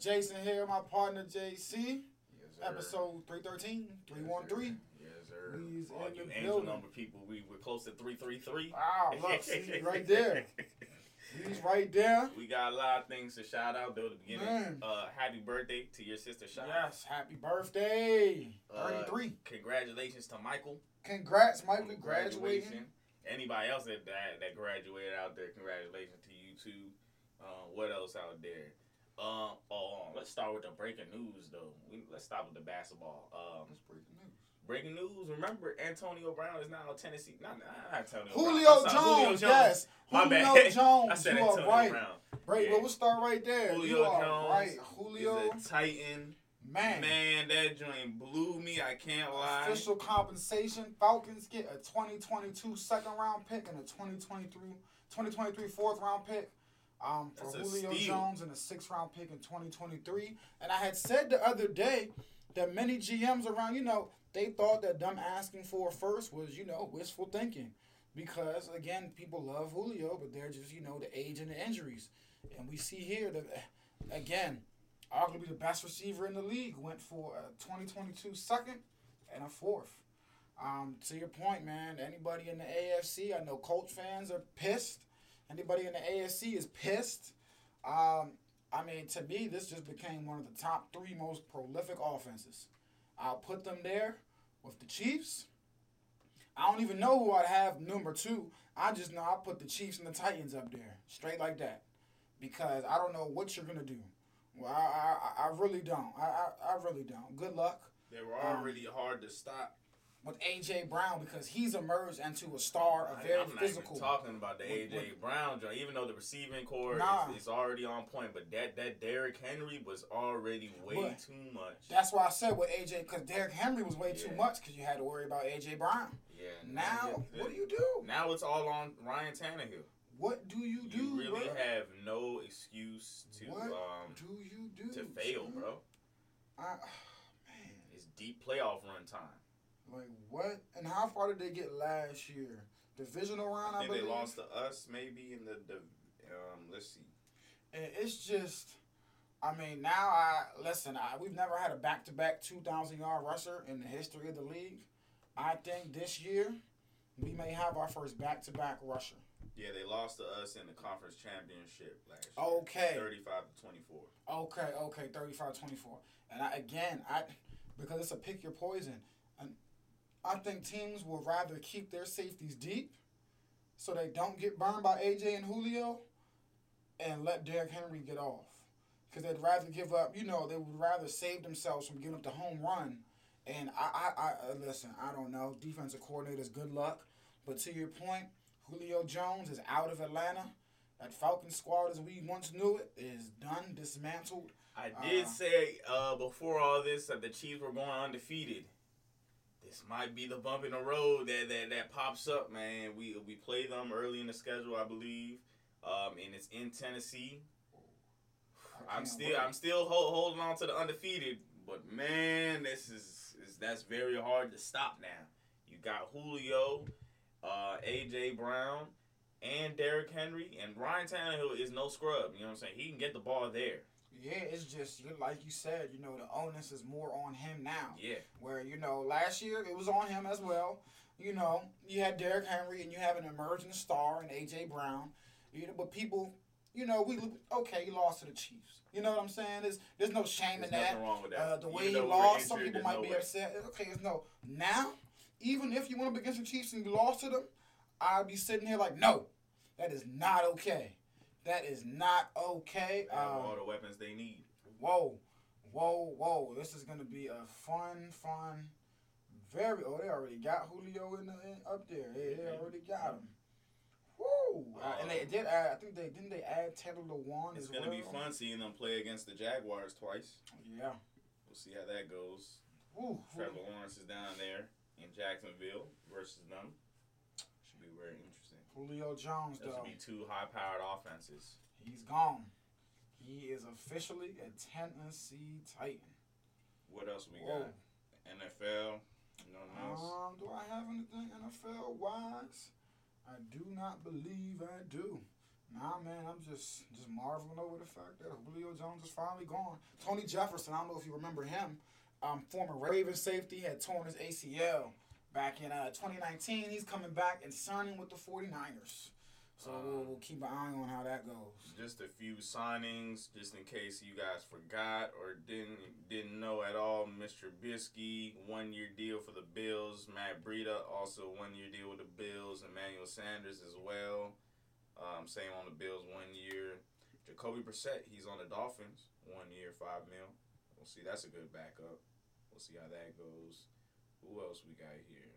Jason here, my partner JC. Episode 313, 313. Yes, sir. He's All in you the angel building. number people, we we're close to three three three. Wow, look, see, right there. He's right there. We got a lot of things to shout out though. At the beginning, Man. uh, happy birthday to your sister Shai. Yes, happy birthday. Uh, 33. Congratulations to Michael. Congrats, Michael, graduation. graduating. Anybody else that, that that graduated out there, congratulations to you too. Uh, what else out there? Uh, oh, let's start with the breaking news though. We, let's start with the basketball. Um, That's breaking news. breaking news. Remember, Antonio Brown is now Tennessee. Not, not Antonio. Julio Brown. I'm Jones, yes. My Julio bad. Jones, I said you are Antonio right. Brown. Right, Yeah. well, we'll start right there. Julio you are Jones right. Julio, He's a Titan. man. Man, that joint blew me. I can't lie. Official compensation: Falcons get a 2022 second round pick and a 2023 2023 fourth round pick. Um, for That's Julio. Jones and a six round pick in 2023. And I had said the other day that many GMs around, you know, they thought that them asking for a first was, you know, wishful thinking. Because again, people love Julio, but they're just, you know, the age and the injuries. And we see here that again, arguably the best receiver in the league went for a 2022 second and a fourth. Um, to your point, man, anybody in the AFC, I know Colts fans are pissed. Anybody in the AFC is pissed. Um, I mean, to me, this just became one of the top three most prolific offenses. I'll put them there with the Chiefs. I don't even know who I'd have number two. I just know I put the Chiefs and the Titans up there, straight like that, because I don't know what you're gonna do. Well, I, I, I really don't. I, I, I really don't. Good luck They were Um, already hard to stop. With AJ Brown because he's emerged into a star, a I- very I'm not physical. even talking about the With- AJ Brown joint, even though the receiving corps Nah. is, is already on point. But that that Derrick Henry was already way too much. That's why I said with AJ because Derrick Henry was way too much because you had to worry about AJ Brown. yeah. Now, yeah, what do you do? Now it's all on Ryan Tannehill. What do you do? You really bro? have no excuse to what um do you do to fail, bro. I, man, It's deep playoff run time. Like what? And how far did they get last year? Divisional round, I I, think they lost to us maybe in the, the um let's see. And it's just, I mean, now I listen. I, we've never had a back-to-back 2,000 yard rusher in the history of the league. I think this year we may have our first back-to-back rusher. Yeah, they lost to us in the conference championship last year. Okay. Thirty-five to twenty-four. Okay, okay, 35-24. And I, again, I because it's a pick your poison. I think teams will rather keep their safeties deep so they don't get burned by AJ and Julio and let Derrick Henry get off. Because they'd rather give up, you know, they would rather save themselves from giving up the home run. And I, I, I uh, listen, I don't know. Defensive coordinators, good luck. But to your point, Julio Jones is out of Atlanta. That Falcon squad, as we once knew it, is done, dismantled. I did Uh, say uh, before all this that the Chiefs were going undefeated. This might be the bump in the road that that, that pops up, man. We we play them early in the schedule, I believe, um, and it's in Tennessee. I'm still wait. I'm still hold, holding on to the undefeated, but man, this is, is that's very hard to stop now. You got Julio, uh, AJ Brown, and Derrick Henry, and Ryan Tannehill is no scrub. You know what I'm saying? He can get the ball there. Yeah, it's just like you said. You know, the onus is more on him now. Yeah. Where you know last year it was on him as well. You know, you had Derrick Henry and you have an emerging star in AJ Brown. You know, but people, you know, we okay. He lost to the Chiefs. You know what I'm saying? There's there's no shame There's in that. wrong with that. Uh, the Even way he lost, some people might no be way. upset. Okay, it's no. Now, even if you went up against the Chiefs and you lost to them, I'd be sitting here like, no, that is not okay. That is not okay. They have Um, all the weapons they need. whoa, whoa, whoa! This is gonna be a fun, fun, very. Oh, they already got Julio in, the, in up there. They, they already got him. Woo! Uh, and they did add. I think they didn't they add Taylor Lewan It's gonna well. be fun seeing them play against the Jaguars twice. Yeah. We'll see how that goes. Trevor Lawrence is down there in Jacksonville versus them. Very interesting. Julio Jones Those though. be two high-powered offenses. He's gone. He is officially a Tennessee Titan. What else we Whoa. got? NFL. Um, do I have anything NFL wise? I do not believe I do. Nah, man, I'm just just marveling over the fact that Julio Jones is finally gone. Tony Jefferson, I don't know if you remember him, um, former Ravens safety, had torn his ACL back in uh, 2019. He's coming back and signing with the 49ers. So we'll, we'll keep an eye on how that goes. Just a few signings, just in case you guys forgot or didn't didn't know at all. Mr. Trubisky, one year deal for the Bills. Matt Breida, also one year deal with the Bills. Emmanuel Sanders as well. Um, same on the Bills, one year. Jacoby Brissett, he's on the Dolphins, one year, five mil. We'll see. That's a good backup. We'll see how that goes. Who else we got here?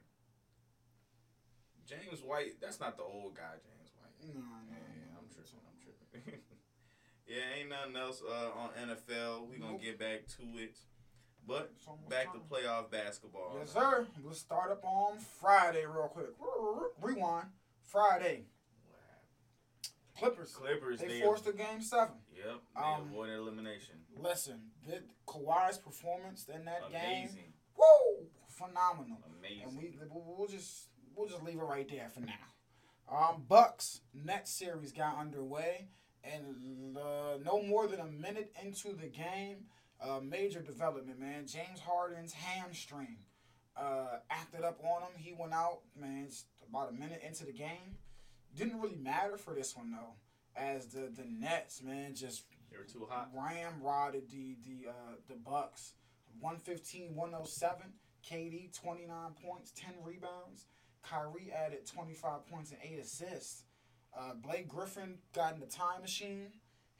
James White. That's not the old guy, James White. No, no, Yeah, no, I'm no. tripping. I'm tripping. yeah, ain't nothing else uh, on NFL. We gonna Nope. get back to it, but back to playoff basketball. Yes, sir. We'll start up on Friday real quick. Rewind. Friday. Clippers. Clippers. They They, forced a game seven. Yep. They Um, avoided elimination. Listen, the Kawhi's performance in that game, Amazing. whoa, phenomenal. Amazing. And we we'll just we'll just leave it right there for now. Um, Bucks Nets series got underway, and uh, no more than a minute into the game, uh, major development, man. James Harden's hamstring uh, acted up on him. He went out, man, about a minute into the game. Didn't really matter for this one though, as the the Nets, man, just they were too hot. ramrodded the the uh, the Bucks. 115, 107. KD 29 points, 10 rebounds. Kyrie added 25 points and 8 assists. Uh, Blake Griffin got in the time machine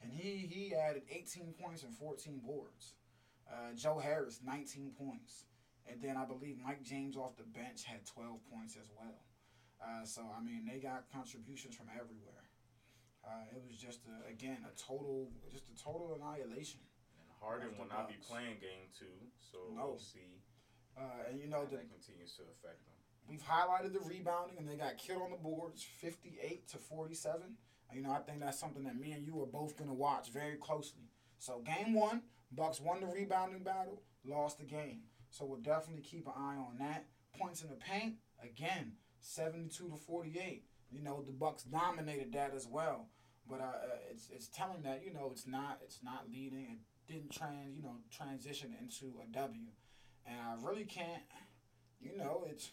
and he he added 18 points and 14 boards. Uh, Joe Harris 19 points. And then I believe Mike James off the bench had 12 points as well. Uh, so I mean they got contributions from everywhere. Uh, it was just a, again a total just a total annihilation. And Harden will not be playing game two, so No. we'll see Uh, and you know the, that continues to affect them. we've highlighted the rebounding, and they got killed on the boards, fifty-eight to forty-seven. And, you know, I think that's something that me and you are both gonna watch very closely. So game one, Bucks won the rebounding battle, lost the game. So we'll definitely keep an eye on that. Points in the paint, again, seventy-two to forty-eight. You know, the Bucks dominated that as well. But uh, uh, it's it's telling that you know it's not it's not leading. It didn't trans you know transition into a W, and I really can't. You know, it's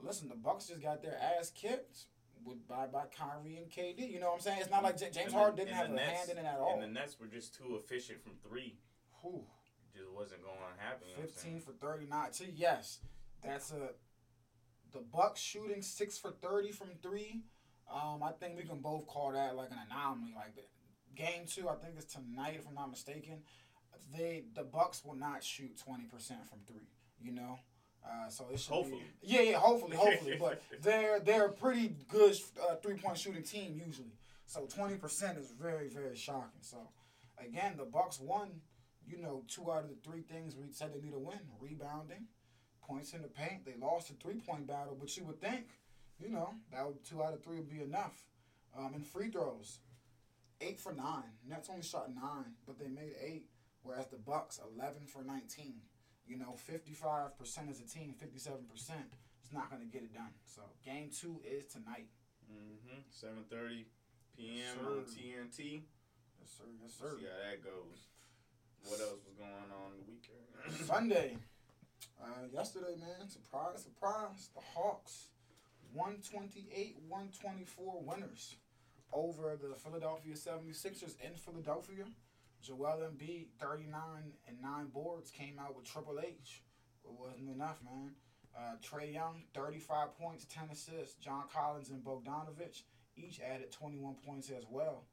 listen. The Bucks just got their ass kicked with by by Kyrie and KD. You know what I'm saying? It's not like J- James Harden didn't have the a Nets- hand in it at all. And the Nets were just too efficient from three. Whew. It just wasn't going to happen. You know what I'm 15 saying? for 39. So yes, that's a the Bucks shooting 6 for 30 from 3. Um, I think we can both call that like an anomaly like that. Game 2, I think it's tonight if I'm not mistaken. They the Bucks will not shoot 20% from 3, you know? Uh, so it should Hopefully. be Yeah, yeah, hopefully, hopefully, but they're they're a pretty good uh, three-point shooting team usually. So 20% is very very shocking. So again, the Bucks won you know, two out of the three things we said they need to win rebounding, points in the paint. They lost the three point battle, but you would think, you know, that would, two out of three would be enough. Um, and free throws, eight for nine. Nets only shot nine, but they made eight, whereas the Bucks eleven for nineteen. You know, fifty five percent as a team, fifty seven percent. It's not going to get it done. So game two is tonight. Mm-hmm. 7:30 p.m. On. TNT. Yes, sir. Yes, sir. See how that goes. What else was going on the weekend? Sunday. Uh, yesterday, man, surprise, surprise. The Hawks, 128 124 winners over the Philadelphia 76ers in Philadelphia. Joel Embiid, 39 and 9 boards, came out with Triple H. It wasn't enough, man. Uh, Trae Young, 35 points, 10 assists. John Collins and Bogdanovic each added 21 points as well.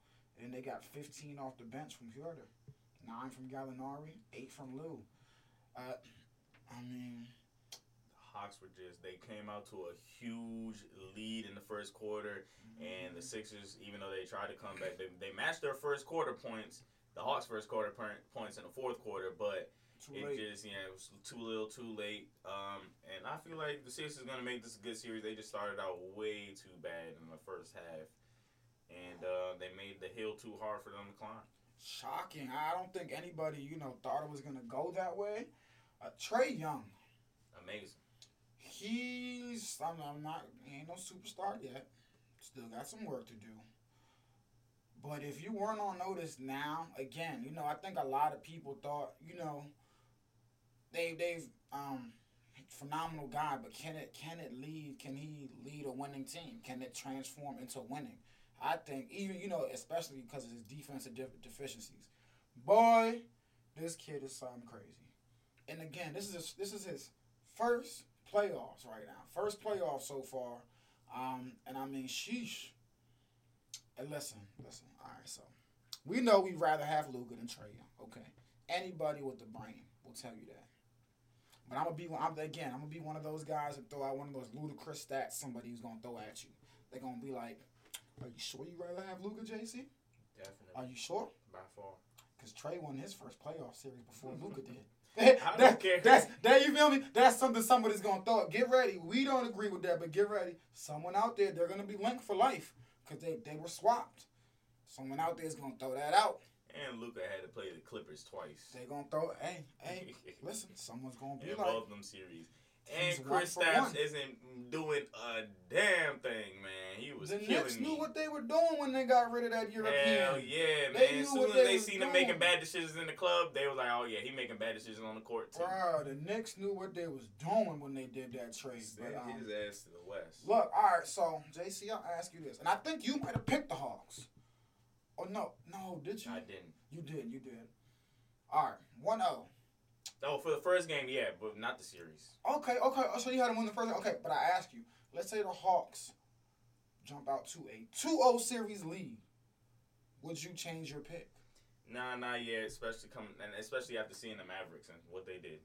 And they got 15 off the bench from Huerter, 9 from Gallinari, 8 from Lou. Uh, I mean, Hawks were just they came out to a huge lead in the first quarter, and the Sixers, even though they tried to come back, they, they matched their first quarter points, the Hawks' first quarter points in the fourth quarter, but Too it late. just yeah, it was too little, too late. Um, and I feel like the Sixers is gonna make this a good series. They just started out way too bad in the first half, and uh, they made the hill too hard for them to climb. Shocking. I don't think anybody, you know, thought it was gonna go that way. Uh, Trae Young, Amazing. he's I'm, I'm not he ain't no superstar yet. Still got some work to do. But if you weren't on notice now, again, you know, I think a lot of people thought, you know, they they've um phenomenal guy, but can it can it lead can he lead a winning team? Can it transform into winning? I think even you know, especially because of his defensive def- deficiencies. Boy, this kid is something crazy. And again, this is his, this is his first playoffs right now. First playoff so far. Um, and I mean, sheesh. And listen, listen. All right, so we know we'd rather have Luka than Trae Young. Okay, anybody with the brain will tell you that. But I'm gonna be I'm, again. I'm gonna be one of those guys that throw out one of those ludicrous stats somebody's gonna throw at you. They're gonna be like, "Are you sure you rather have Luka, JC? Definitely. Are you sure?" By far. Because Trae won his first playoff series before Luka did. I that, care. That's that you feel me? That's something somebody's gonna throw. Get ready. We don't agree with that, but get ready. Someone out there, they're gonna be linked for life because they, they were swapped. Someone out there is gonna throw that out. And Luka had to play the Clippers twice. They gonna throw. Hey, hey, listen. Someone's gonna be in like, both them series. And Kristaps isn't doing a damn thing, man. He was the killing Knicks me. knew what they were doing when they got rid of that European. Hell yeah, They man. As soon as they they seen him making bad decisions in the club, they was like, "Oh yeah, he making bad decisions on the court too." Bro, the Knicks knew what they was doing when they did that trade. But, um, his ass to the west. Look, all right, so JC, I'll ask you this, and I think you might have picked the Hawks. Oh no, no, did you? I didn't. You did, you did. All right, one zero. Oh, for the first game, yeah, but not the series. Okay, okay. oh, So you had to win the first. Okay, but I ask you. Let's say the Hawks jump out to a 2-0 series lead. Would you change your pick? Nah, not yet. Especially coming, and especially after seeing the Mavericks and what they did,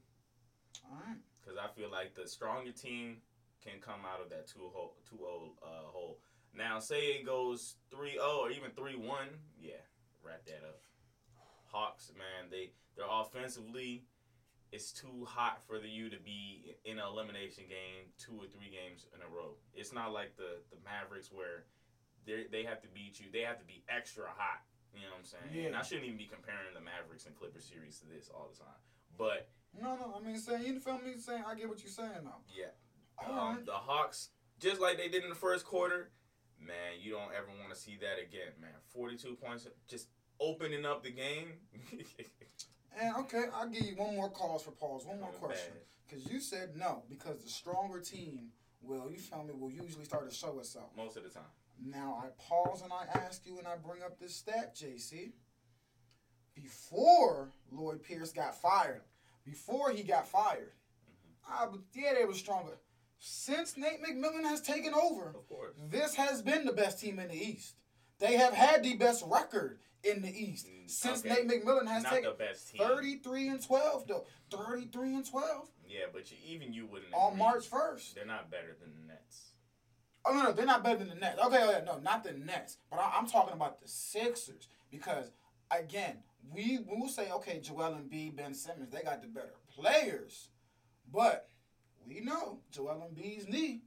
All right. because I feel like the stronger team can come out of that 2 hole, 2 uh, hole. Now, say it goes 3-0 or even 3-1, yeah, wrap that up. Hawks, man, they they're offensively. It's too hot for the U to be in an elimination game two or three games in a row. It's not like the the Mavericks where they they have to beat you. They have to be extra hot. You know what I'm saying? And Yeah. I shouldn't even be comparing the Mavericks and Clippers series to this all the time. But No, no. I mean, saying you feel me? Saying I get what you're saying though. yeah, um, right. the Hawks, just like they did in the first quarter, man, you don't ever want to see that again, man. 42 points, just opening up the game. And okay, I'll give you one more cause for pause. One more Coming question. Because you said no, because the stronger team will, you feel me, will usually start to show itself. Most of the time. Now I pause and I ask you and I bring up this stat, JC. Before Lloyd Pierce got fired, before he got fired, mm-hmm. I would, yeah, they were stronger. Since Nate McMillan has taken over, Of course. this has been the best team in the East. They have had the best record in the East Mm, since okay. Nate McMillan has Not taken the best team. 33 and 12 though. 33 and 12 Yeah, but you, even you wouldn't. on agree. March 1st. They're not better than the Nets. Oh no, no, they're not better than the Nets. Okay, okay, no, not the Nets. But I, I'm talking about the Sixers because again, we will say okay, Joel Embiid, Ben Simmons, they got the better players, but we know Joel Embiid's knee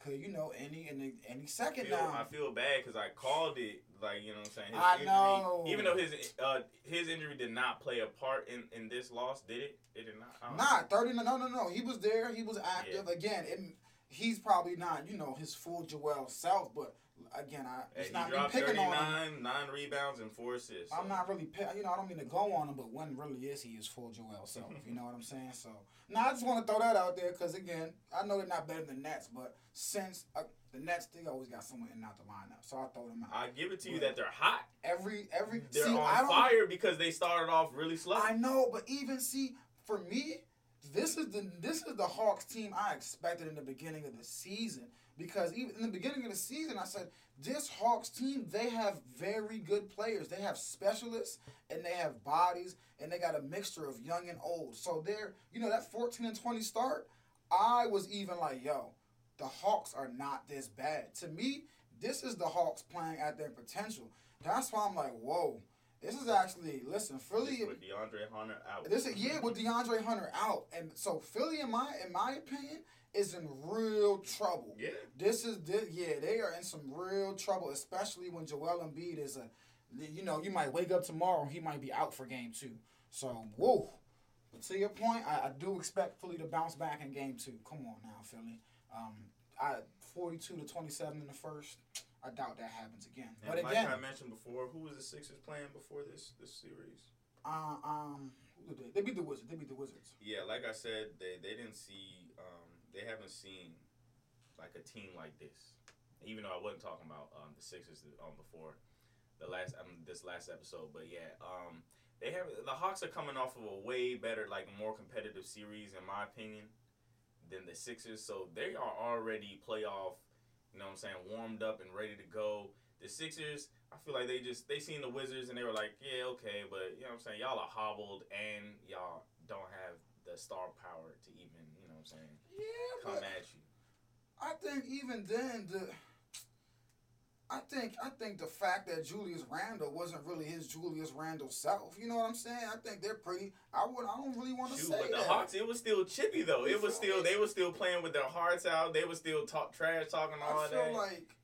could you know any any any I second feel, now. I feel bad because I called it like you know what I'm saying. His I injury, know. Even though his uh his injury did not play a part in in this loss, did it? It did not. Nah, thirty. No, no, no. no. He was there. He was active. Again, it, he's probably not, you know, his full Joel self. But again, I Hey, it's he not me dropped picking 39, on him. nine rebounds and four assists. I'm not really, you know, I don't mean to go on him, but when really is he his full Joel self? you know what I'm saying? So, now I just want to throw that out there because again, I know they're not better than Nets, but since uh, the Nets, they always got someone in and out the lineup, so I throw them out. I give it to you that they're hot. every every They're see, I on fire because they started off really slow. I know, but even see, for me, this is the this is the Hawks team I expected in the beginning of the season. Because even in the beginning of the season, I said this Hawks team they have very good players. They have specialists and they have bodies and they got a mixture of young and old. So they're you know that fourteen and twenty start. I was even like, yo, the Hawks are not this bad. To me, this is the Hawks playing at their potential. That's why I'm like, whoa, this is actually listen, Philly. with DeAndre Hunter out. This is yeah with DeAndre Hunter out, and so Philly, in my in my opinion, is in real trouble. Yeah. This is this, yeah, they are in some real trouble, especially when Joel Embiid is a, you know, you might wake up tomorrow, he might be out for game two. So whoa. But to your point, I, I do expect Philly to bounce back in game two. Come on now, Philly. Um, I forty-two to twenty-seven in the first. I doubt that happens again. And but like again, I mentioned before, who was the Sixers playing before this this series? uh, um, they? They beat the Wizards. They beat the Wizards. Yeah, like I said, they they didn't see, um, they haven't seen like a team like this. Even though I wasn't talking about um, the Sixers um, before the last um, this last episode, but yeah, um, they have the Hawks are coming off of a way better, like more competitive series in my opinion than the Sixers. So they are already playoff. You know what I'm saying? Warmed up and ready to go. The Sixers, I feel like they just they seen the Wizards and they were like, yeah, okay, but you know what I'm saying? Y'all are hobbled and y'all don't have the star power to even, you know what I'm saying, Yeah, come at you. I think even then the I think I think the fact that Julius Randle wasn't really his Julius Randle self. You know what I'm saying? I think they're pretty. I would. I don't really want to say but the that. Hawks, it was still chippy though. You It was still they were still playing with their hearts out. They were still talk trash talking all I feel that. like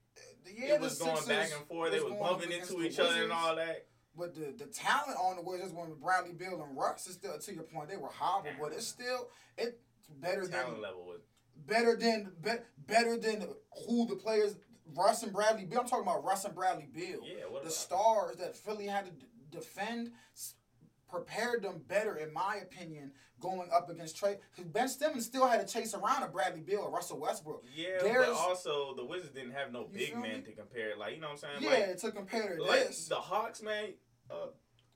yeah, it was the going back and forth. They was bumping into each other and all that. But the the talent on the Wizards when Bradley Beal and Russ is still to your point. They were hobbled, but it's still it better than Talent level was better than be, better than who the players Russ and Bradley Beal. I'm talking about Russ and Bradley Beal. yeah. What the stars that Philly had to d- defend prepared them better, in my opinion, going up against Trae. Because Ben Simmons still had to chase around a Bradley Beal or Russell Westbrook. Yeah, There's- but also the Wizards didn't have no big man me? to compare. Like you know what I'm saying? Yeah, Like, to compare to like this. the Hawks, man. Uh,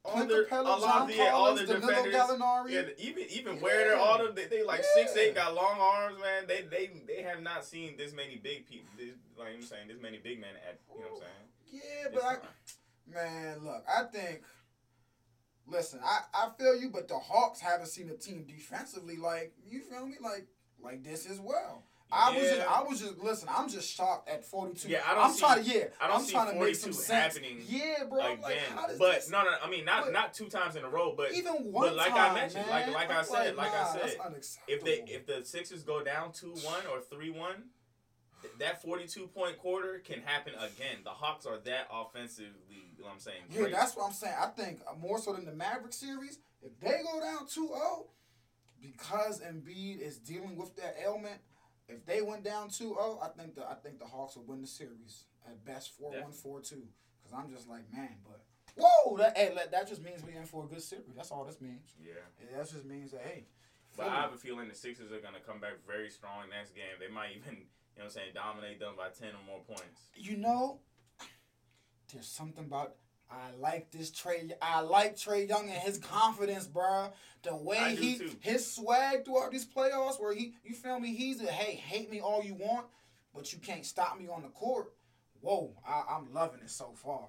all their, a lot of the, all their defenders. Gallinari. Yeah, even even Yeah. where they're all the, they, they like six eight got long arms, man. They they they have not seen this many big people. This, like I'm saying, this many big men at you know what I'm saying. yeah, but I, man, look, I think. Listen, I, I feel you, but the Hawks haven't seen a team defensively like you feel me like like this as well. I was just, Yeah. I was just, listen. I'm just shocked at 42. Yeah, I don't I'm see- trying to, yeah, I don't I'm see trying to make 42 some sense. happening Yeah, bro. Like, Again, how does but this, no, no. I mean, not but- not two times in a row, but even one but like I mentioned, man, like- like I said, like I nah, that's said, if they if the Sixers go down two one or three one, that forty two point quarter can happen again. The Hawks are that offensively. You know what I'm saying? Yeah, great. that's what I'm saying. I think more so than the Maverick series, if they go down 2-0, because Embiid is dealing with that ailment, if they went down 2-0, I think the I think the Hawks will win the series at best 4-1, 4-2. Because I'm just like, man, but whoa, that hey, that, that just means we in for a good series. That's all this means. yeah. Yeah, that just means that hey, But I have a feeling the Sixers are gonna come back very strong next game. They might even, you know, what I'm saying, dominate them by ten or more points. you know, there's something about I like this Trae. I like Trae Young and his confidence, bro. The way I he, his swag throughout these playoffs, where he, you feel me? He's a hey, hate me all you want, but you can't stop me on the court. Whoa, I, I'm loving it so far.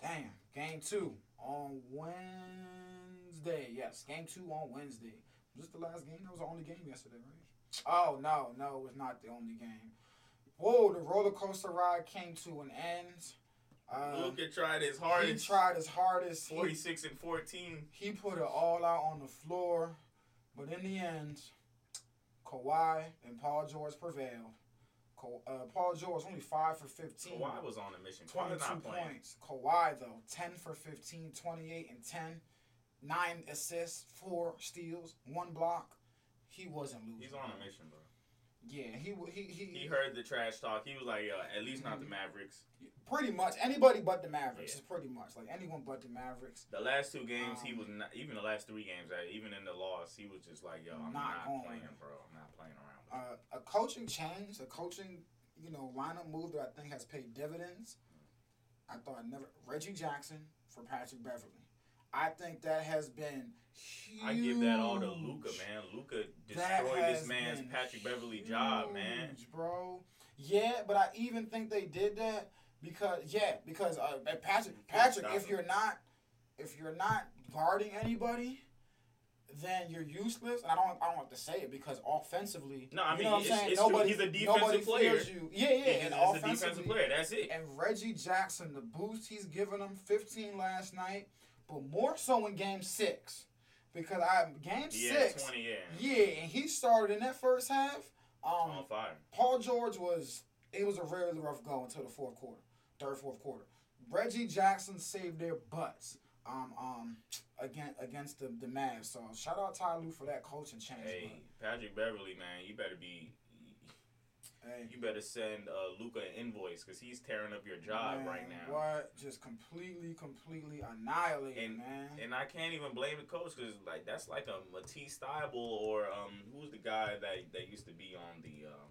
Damn, game two on Wednesday. Yes, game two on Wednesday. Was this the last game? That was the only game yesterday, right? Oh no, no, it was not the only game. Whoa, the roller coaster ride came to an end. Uh, Luka tried his hardest. he tried his hardest. He, 46 and 14. he put it all out on the floor, but in the end, Kawhi and Paul George prevailed. Uh, Paul George only five for fifteen. Kawhi was on a mission. 22 not points. Kawhi, though, 10 for 15, 28 and 10. Nine assists, four steals, one block. He wasn't losing. He's on a mission, bro. Yeah, he he he, He heard the trash talk. He was like, Yo, at least not the Mm-hmm. Mavericks. pretty much anybody but the Mavericks Yeah. is pretty much like anyone but the Mavericks. The last two games, he Um, was not, even the last three games, even in the loss, he was just like, yo, I'm Not not, playing, bro. I'm not playing around with Uh, a coaching change, a coaching you know lineup move that I think has paid dividends. I thought never Reggie Jackson for Patrick Beverley. I think that has been huge. I give that all to Luka, man. Luka destroyed this man's Patrick Beverley job, man. bro. Yeah, but I even think they did that because yeah, because uh, Patrick, Patrick, if you're not, if you're not guarding anybody, then you're useless. And I don't I don't have to say it because offensively, No, I you mean, know what I'm it's- saying. it's true. nobody, He's a defensive nobody player. you. Yeah, yeah. He's, and he's a offensively, defensive player. That's it. and Reggie Jackson, the boost he's given him, 15 last night, but more so in Game Six, because I game Yeah, six, twenty. Yeah. yeah, and he started in that first half. Um, On fire. Paul George was it was a really rough go until the fourth quarter, third fourth quarter. Reggie Jackson saved their butts um um against against the the Mavs. So shout out Ty Lue for that coaching change. Hey, Patrick Beverley, man, you better be. Hey, You better send uh, Luka an invoice because he's tearing up your job man, right now. What? Just completely, completely annihilated, And- man. And I can't even blame the coach because like that's like a Matisse Thybulle or um who's the guy that that used to be on the um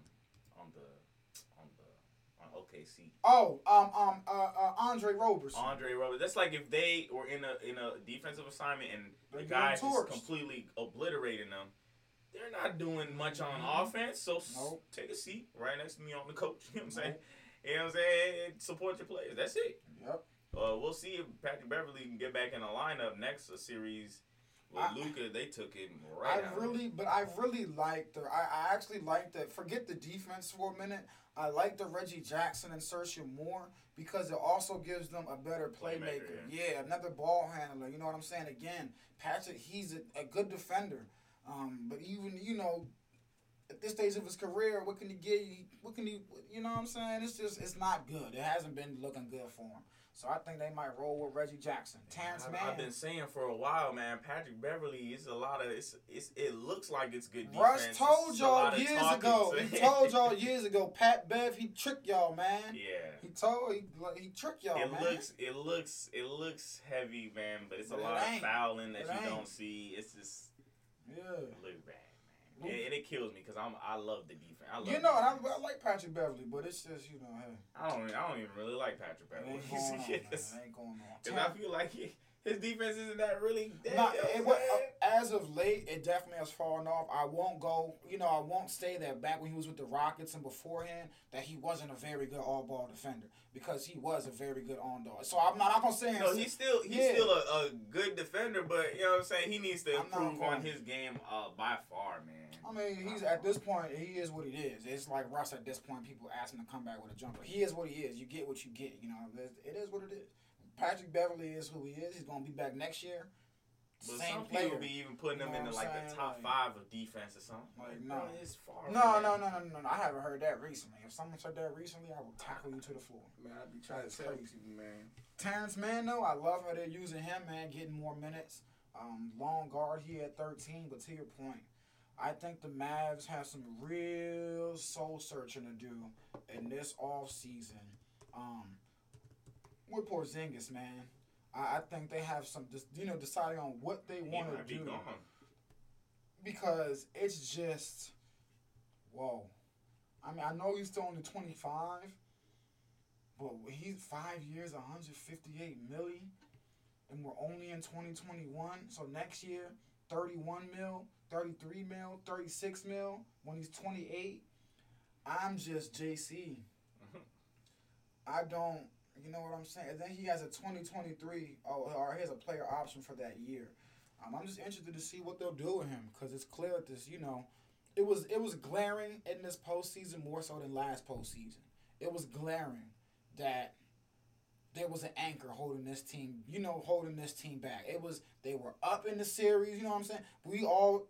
on the on the on OKC oh, um, um, uh, uh, Andre Roberson. Andre Roberts. That's like if they were in a in a defensive assignment and They're the guy torched. completely obliterating them. They're not doing much on Mhm. offense, so Nope. take a seat right next to me on the coach. You know what I'm saying? Nope. You know what I'm saying? Support your players. That's it. Yep. Uh, we'll see if Patrick Beverley can get back in the lineup next series with I- Luka. They took him right I really, but I really like the. I, I actually like that. Forget the defense for a minute. I like the Reggie Jackson insertion more because it also gives them a better playmaker. Playmaker, yeah. another ball handler. You know what I'm saying? Again, Patrick, he's a, a good defender. Um, but even you know, at this stage of his career, what can he get? you? What can he? You know what I'm saying? It's just it's not good. It hasn't been looking good for him. So I think they might roll with Reggie Jackson. Terrence I've, Mann. I've been saying for a while, man. Patrick Beverley is a lot of it's, it's it looks like it's good defense. Russ told It's a lot y'all years ago. He told y'all years ago. Pat Bev, he tricked y'all, man. Yeah. He told he he tricked y'all, It man. looks, it looks, it looks heavy, man. But it's But a it lot of fouling that It you ain't. don't see. It's just yeah. it looks bad, man. And, and it kills me because I'm, I love the defense. I love You know, and I. I like Patrick Beverley, but it's just you know, hey, I don't, I don't even really like Patrick Beverley. ain't going on, man. Yes. It ain't going on. Because I feel like he, his defense isn't that really. That, Nah, it, what wa- I'm saying? uh, as of late, it definitely has fallen off. I won't go, you know, I won't say that back when he was with the Rockets and beforehand that he wasn't a very good all ball defender because he was a very good on dog. So I'm not, I'm not saying No, he's still he's Yeah. still a, a good defender, but you know what I'm saying. He needs to I'm improve on his game uh, by far, man. I mean, he's at this point, he is what he is. It's like Russ at this point. People ask him to come back with a jumper. He is what he is. You get what you get. You know, it is what it is. Patrick Beverley is who he is. He's gonna be back next year. But Same some player. people be even putting You him know into what I'm like the top Like- five of defense or something. Like, Like, no. bro, it's far. No, no, no, no, no, no. I haven't heard that recently. If someone said that recently, I will tackle you to the floor. Man, I be trying That's to tell crazy. you, man. Terrence Mann, though, I love how they're using him, man, getting more minutes. Um, long guard, he had 13, but to your point, I think the Mavs have some real soul searching to do in this off season. Um, with Porzingis, man, I, I think they have some, you know, deciding on what they want to be do gone. because it's just, whoa. I mean, I know he's still only 25, but he's five years, 158 million, and we're only in 2021. So next year, 31 mil, 33 mil, 36 mil. When he's 28, I'm just JC. I don't, you know what I'm saying. And then he has a 2023, oh, or he has a player option for that year. Um, I'm just interested to see what they'll do with him because it's clear that this, you know, it was it was glaring in this postseason more so than last postseason. It was glaring that there was an anchor holding this team, you know, holding this team back. It was they were up in the series, you know what I'm saying? We all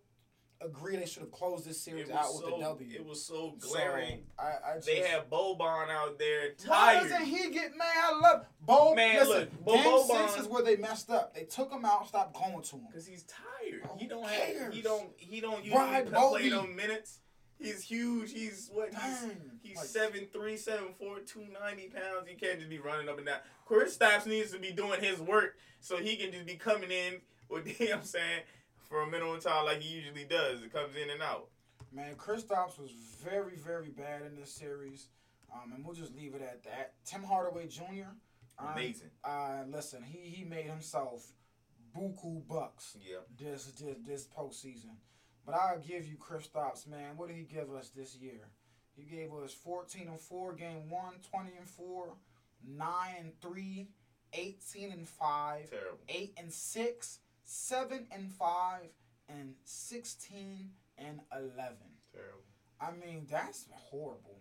agree they should have closed this series out was with so, the W. It was so So, glaring. I, I just, they had Boban out there why doesn't he get man? I love Bo. Man, listen, look, Bo- game Boban- six is where they messed up. They took him out, stopped going to him. Cause he's tired. He don't cares? have. He don't. He don't usually Ride play them minutes. He's huge. He's what? He's, he's like- seven three, seven four, two ninety pounds. He can't just be running up and down. Kristaps needs to be doing his work so he can just be coming in with you know what I'm saying for a minimum time like he usually does. It comes in and out. Man, Kristaps was very, very bad in this series. Um, and we'll just leave it at that. Tim Hardaway Jr. um, Amazing. Uh, listen, he he made himself buku bucks Yeah. this this this postseason. But I'll give you Kristaps, man. What did he give us this year? He gave us 14 and 4 game 1, 20 and 4, 9 and 3, 18 and 5, Terrible. 8 and 6, 7 and 5, and 16 and 11. Terrible. I mean, that's horrible.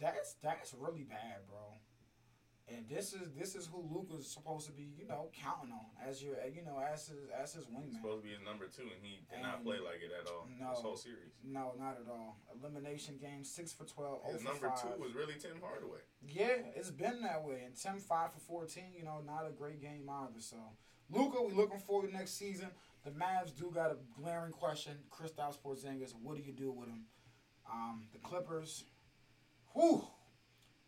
That's that's really bad, bro. And this is this is who Luka's supposed to be, you know, counting on as your, you know, as his as his He's wingman. supposed to be his number two, and he did not play like it at all. no. This whole series. No, not at all. Elimination game, six for 12, His 0 for number 5. two was really Tim Hardaway. Yeah, it's been that way. And Tim five for fourteen, you know, not a great game either. So Luka, we looking forward to next season. The Mavs do got a glaring question. Kristaps Porzingis, what do you do with him? Um, the Clippers, whew.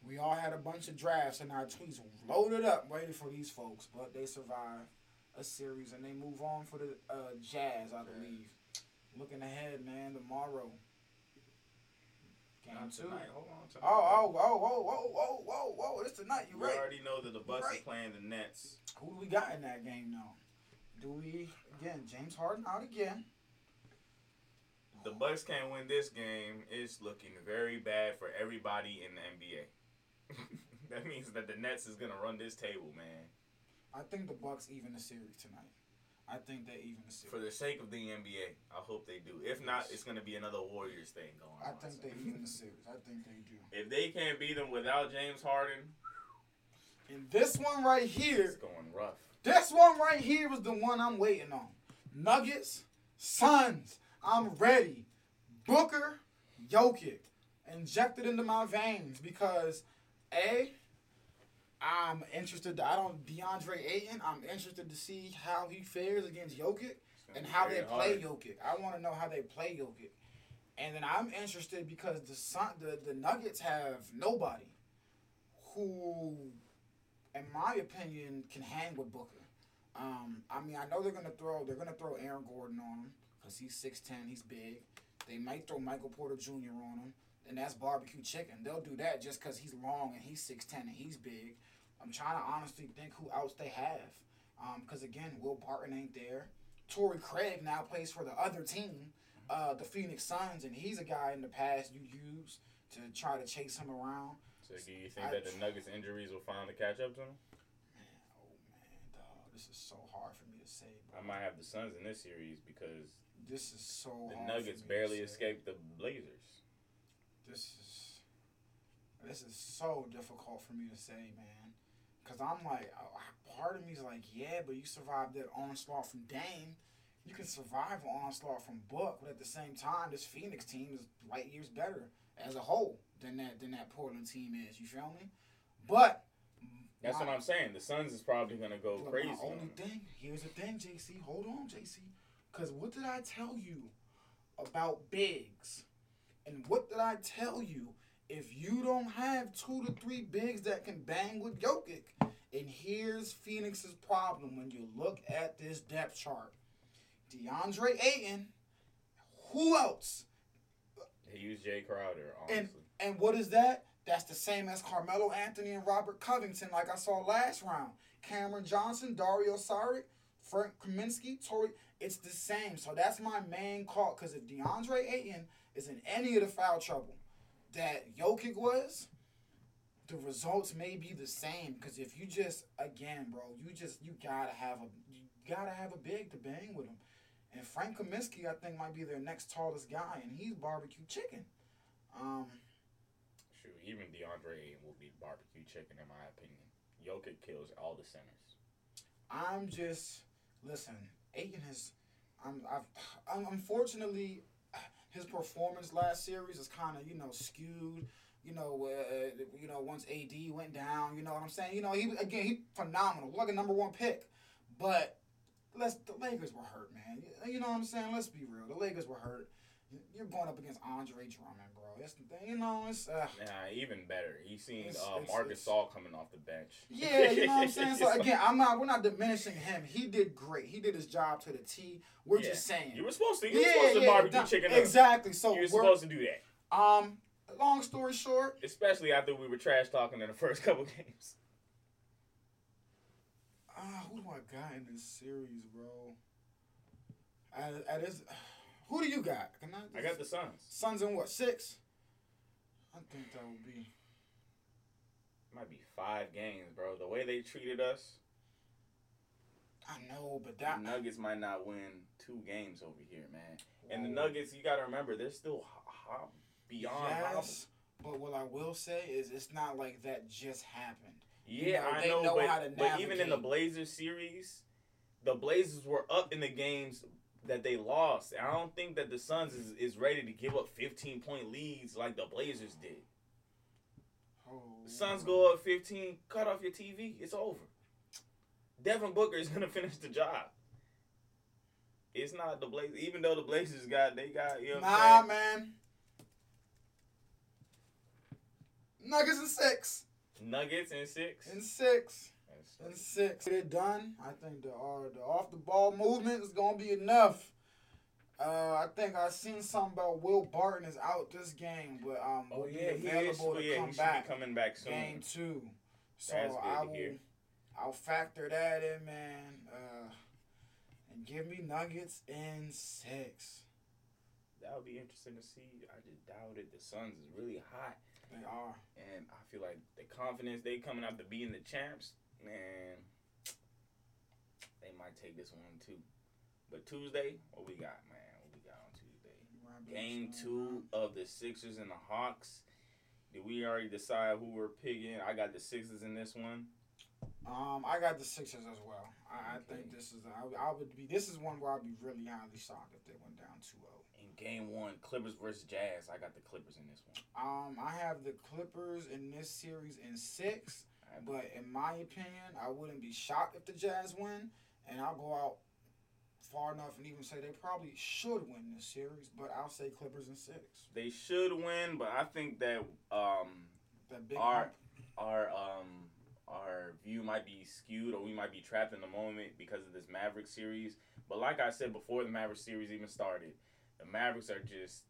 We all had a bunch of drafts and our tweets loaded up, waiting for these folks, but they survive a series and they move on for the uh, Jazz, I believe. Looking ahead, man, tomorrow. Not tonight. Hold on. Oh, oh, oh, whoa, whoa, whoa, whoa, whoa! It's tonight. You We right? already know that the Bucks Right. are playing the Nets. Who do we got in that game now? Do we again? James Harden out again. The Bucks can't win this game. It's looking very bad for everybody in the NBA. that means that the Nets is gonna run this table, man. I think the Bucks even the series tonight. I think they even the For the sake of the NBA, I hope they do. If not, it's gonna be another Warriors thing going I on. I think they even the series. I think they do. If they can't beat them without James Harden, And this one right here, it's going rough. this one right here was the one I'm waiting on. Nuggets, Suns. I'm ready. Booker, Jokic, injected into my veins because a. I'm interested. I don't DeAndre Ayton. I'm interested to see how he fares against Jokic and how they play hard. Jokic. I want to know how they play Jokic. And then I'm interested because the Sun, the, the Nuggets have nobody who, in my opinion, can hang with Booker. Um, I mean, I know they're gonna throw they're gonna throw Aaron Gordon on him because he's six ten, he's big. They might throw Michael Porter Jr. on him, and that's barbecue chicken. They'll do that just because he's long and he's six ten and he's big. I'm trying to honestly think who else they have. Because again, Will Barton ain't there. Torrey Craig now plays for the other team, uh, the Phoenix Suns, and he's a guy in the past you use to try to chase him around. So do you think I- that the Nuggets injuries will finally catch up to them? Man, oh man, dog, this is so hard for me to say. Bro. I might have the Suns in this series because This is so the. Nuggets for me to barely escaped the Blazers. This is this is so difficult for me to say, man. Cause I'm like, uh, part of me is like, yeah, but you survived that onslaught from Dame. You can survive an onslaught from Book, but at the same time, this Phoenix team is light years better as a whole than that than that Portland team is. You feel me? But That's my- what I'm saying. The Suns is probably gonna go crazy. My only thing, here's the thing, JC. Hold on, JC. Because what did I tell you about bigs? And what did I tell you? If you don't have two to three bigs that can bang with Jokic, and here's Phoenix's problem when you look at this depth chart. DeAndre Ayton, who else? They use Jae Crowder, honestly. And and what is that? That's the same as Carmelo Anthony and Robert Covington, like I saw last round. Cameron Johnson, Dario Saric, Frank Kaminsky, Torrey. It's the same. So that's my main call. Because if DeAndre Ayton is in any of the foul trouble that Jokic was, the results may be the same. Because if you just again, bro, you just you gotta have a you gotta have a big to bang with him. And Frank Kaminsky, I think, might be their next tallest guy, and he's barbecue chicken. Um, Shoot, even DeAndre will be barbecue chicken in my opinion. Jokic kills all the centers. I'm just listen. Ayton has, I'm, I've, um, unfortunately, his performance last series is kind of you know skewed. You know, uh, you know once AD went down. You know what I'm saying. You know he again he phenomenal, like a number one pick, but let's the Lakers were hurt, man. You know what I'm saying. Let's be real. The Lakers were hurt. You're going up against Andre Drummond, bro. That's the thing. You know, it's uh, Nah, even better. He's seen It's- uh, it's- Marcus it's- Saul coming off the bench. Yeah, you know what I'm saying. So again, I'm not. We're not diminishing him. He did great. He did his job to the T. We're Yeah. just saying. You were supposed to. You were supposed to barbecue chicken. up. Exactly. So You were supposed to do that, um. Long story short, especially after we were trash talking in the first couple games. uh, who do I got in this series, bro? At, at this, who do you got? Can I? I got the Suns. Suns in what six? I think that would be. Might be five games, bro. The way they treated us. I know, but The that Nuggets might not win two games over here, man. And the Nuggets, you got to remember, they're still ho- ho- beyond. Yes, but what I will say is it's not like that just happened. You Yeah, know, I they know, know but, how to but even in the. Blazers series, the Blazers were up in the games that they lost. I don't think that the Suns is, is ready to give up 15 point leads like the Blazers did. Oh, The Suns go up 15, cut off your TV, it's over. Devin Booker is gonna finish the job. It's not the Blazers, even though the Blazers got they got you know what Nah, I'm saying? man. Nuggets in six. Nuggets in six. And six. That's- In six. Get it done. I think the uh, the off the ball movement is gonna be enough. Uh, I think I seen something about Will Barton is out this game, but um, Oh will yeah, be available Oh, to yeah, come back coming back soon. game two. So I will. I'll factor that in, man. Uh, and give me Nuggets in six. That would be interesting to see. I just doubted the Suns is really hot. They are. And I feel like the confidence they coming out to being the champs, man, they might take this one too. But Tuesday, what we got, man? What we got on Tuesday? Game two of the Sixers and the Hawks. Did we already decide who we're picking? I got the Sixers in this one. Um, I got the Sixers as well. I, I think this is I, I would be this is one where I'd be really highly shocked if they went down 2-0. In game one, Clippers versus Jazz. I got the Clippers in this one. Um, I have the Clippers in this series in six, but in my opinion, I wouldn't be shocked if the Jazz win, and I'll go out far enough and even say they probably should win this series, but I'll say Clippers in six. They should win, but I think that um, That big Our- hump. our um our view might be skewed or we might be trapped in the moment because of this Maverick series. But like I said before the Maverick series even started, the Mavericks are just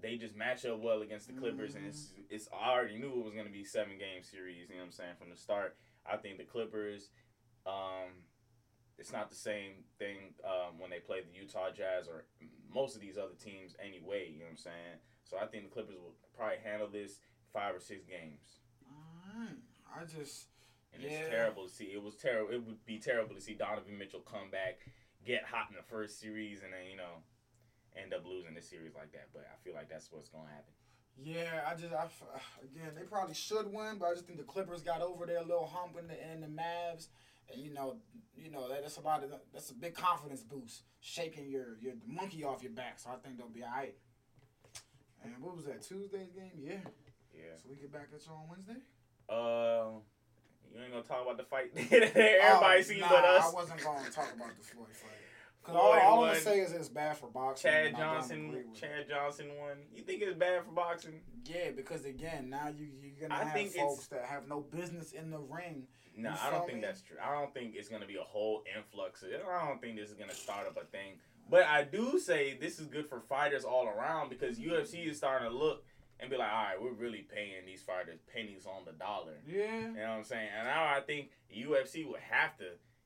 they just match up well against the Clippers and it's it's I already knew it was gonna be seven game series, you know what I'm saying, from the start. I think the Clippers, um it's not the same thing um, when they play the Utah Jazz or most of these other teams anyway, you know what I'm saying? So I think the Clippers will probably handle this five or six games. Alright. I just And Yeah. it's terrible to see. It was terrible. It would be terrible to see Donovan Mitchell come back, get hot in the first series, and then you know end up losing the series like that. But I feel like that's what's gonna happen. Yeah, I just I again they probably should win, but I just think the Clippers got over their little hump in the in the Mavs, and you know you know that- that's a lot of that's a big confidence boost, shaking your your monkey off your back. So I think they'll be alright. And what was that Tuesday's game? Yeah. Yeah. So we get back at you on Wednesday. Uh, you ain't gonna talk about the fight. Everybody Oh, seen nah, but us. I wasn't going to talk about the Floyd fight. Floyd all, all I'm gonna say is it's bad for boxing. Chad and I don't Johnson. it. Chad Johnson won. You think it's bad for boxing? Yeah, because again, now you you're gonna I have think folks that have no business in the ring No, You I don't feel think that's true. I don't think it's gonna be a whole influx. of- I don't think this is gonna start up a thing. But I do say this is good for fighters all around because UFC is starting to look and be like, all right, we're really paying these fighters pennies on the dollar. Yeah. You know what I'm saying? And now I think UFC would have to,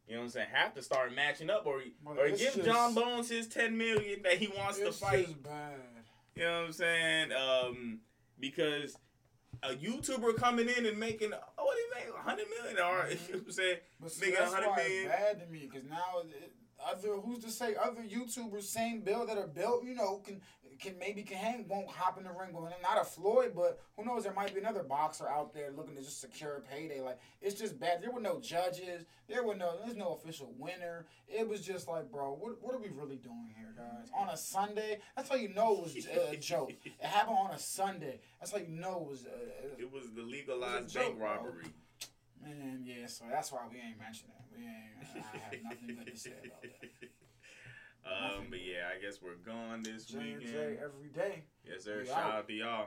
you know what I'm saying, have to start matching up or or give just- Jon Bones his ten million that he wants to fight. You know what I'm saying? Um, because a YouTuber coming in and making oh, what do you make, hundred million or you know what I'm saying? But see, that's 100 why million. it's bad to me because now it, other who's to say other YouTubers same bill that are built you know can can maybe can hang won't hop in the ring with not a Floyd but who knows there might be another boxer out there looking to just secure a payday like it's just bad there were no judges there were no there's no official winner it was just like bro what what are we really doing here guys on a Sunday that's how you know it was a, a joke it happened on a Sunday that's how you know it was a, It was the legalized a joke, bank bro. robbery. Man, yeah, so that's why we ain't mentioning it. We ain't. I have nothing good to say about that. Um, but yeah, I guess we're gone this J and J weekend. every day. Yes, sir. We Shout out. out to y'all.